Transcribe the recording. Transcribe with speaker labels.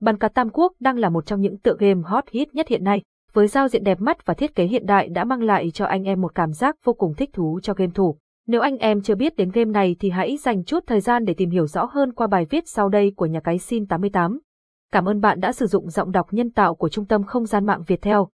Speaker 1: Bàn cá Tam Quốc đang là một trong những tựa game hot hit nhất hiện nay, với giao diện đẹp mắt và thiết kế hiện đại đã mang lại cho anh em một cảm giác vô cùng thích thú cho game thủ. Nếu anh em chưa biết đến game này thì hãy dành chút thời gian để tìm hiểu rõ hơn qua bài viết sau đây của nhà cái Sin88. Cảm ơn bạn đã sử dụng giọng đọc nhân tạo của Trung tâm Không gian mạng Việt Theo.